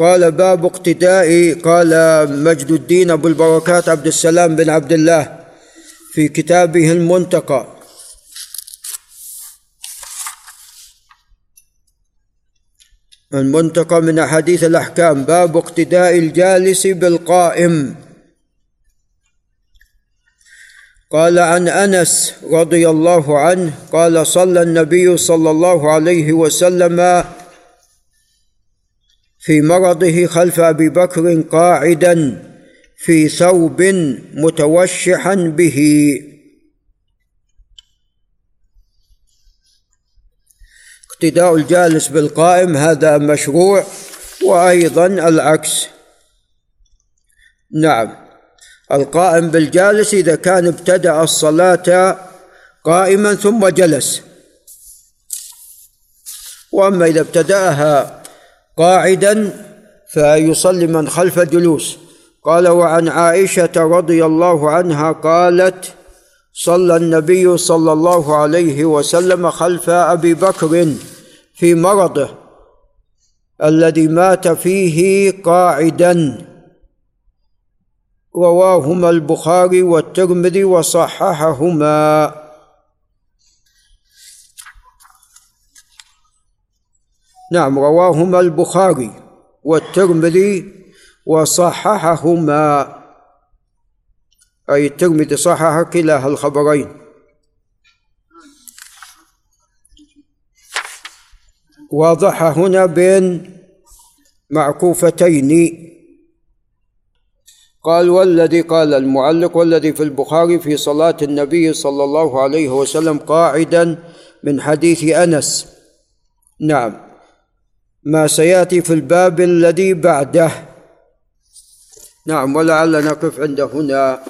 قال باب اقتداء قال مجد الدين أبو البركات عبد السلام بن عبد الله في كتابه المنتقى. المنتقى من أحاديث الأحكام. باب اقتداء الجالس بالقائم. قال عن أنس رضي الله عنه قال صلى النبي صلى الله عليه وسلم في مرضه خلف أبي بكر قاعدا في ثوب متوشحا به. اقتداء الجالس بالقائم هذا مشروع وأيضا العكس. نعم القائم بالجالس إذا كان ابتدأ الصلاة قائما ثم جلس. وأما إذا ابتدأها قاعدا فيصلي من خلف جلوس. قال وعن عائشة رضي الله عنها قالت صلى النبي صلى الله عليه وسلم خلف أبي بكر في مرضه الذي مات فيه قاعدا. رواهما البخاري والترمذي وصححهما. نعم رواهما البخاري والترمذي وصححهما. أي الترمذي صحح كلا الخبرين. واضح هنا بين معكوفتين. قال والذي قال المعلق والذي في البخاري في صلاة النبي صلى الله عليه وسلم قاعدا من حديث أنس. نعم. ما سيأتي في الباب الذي بعده. نعم ولعل نقف عند هنا.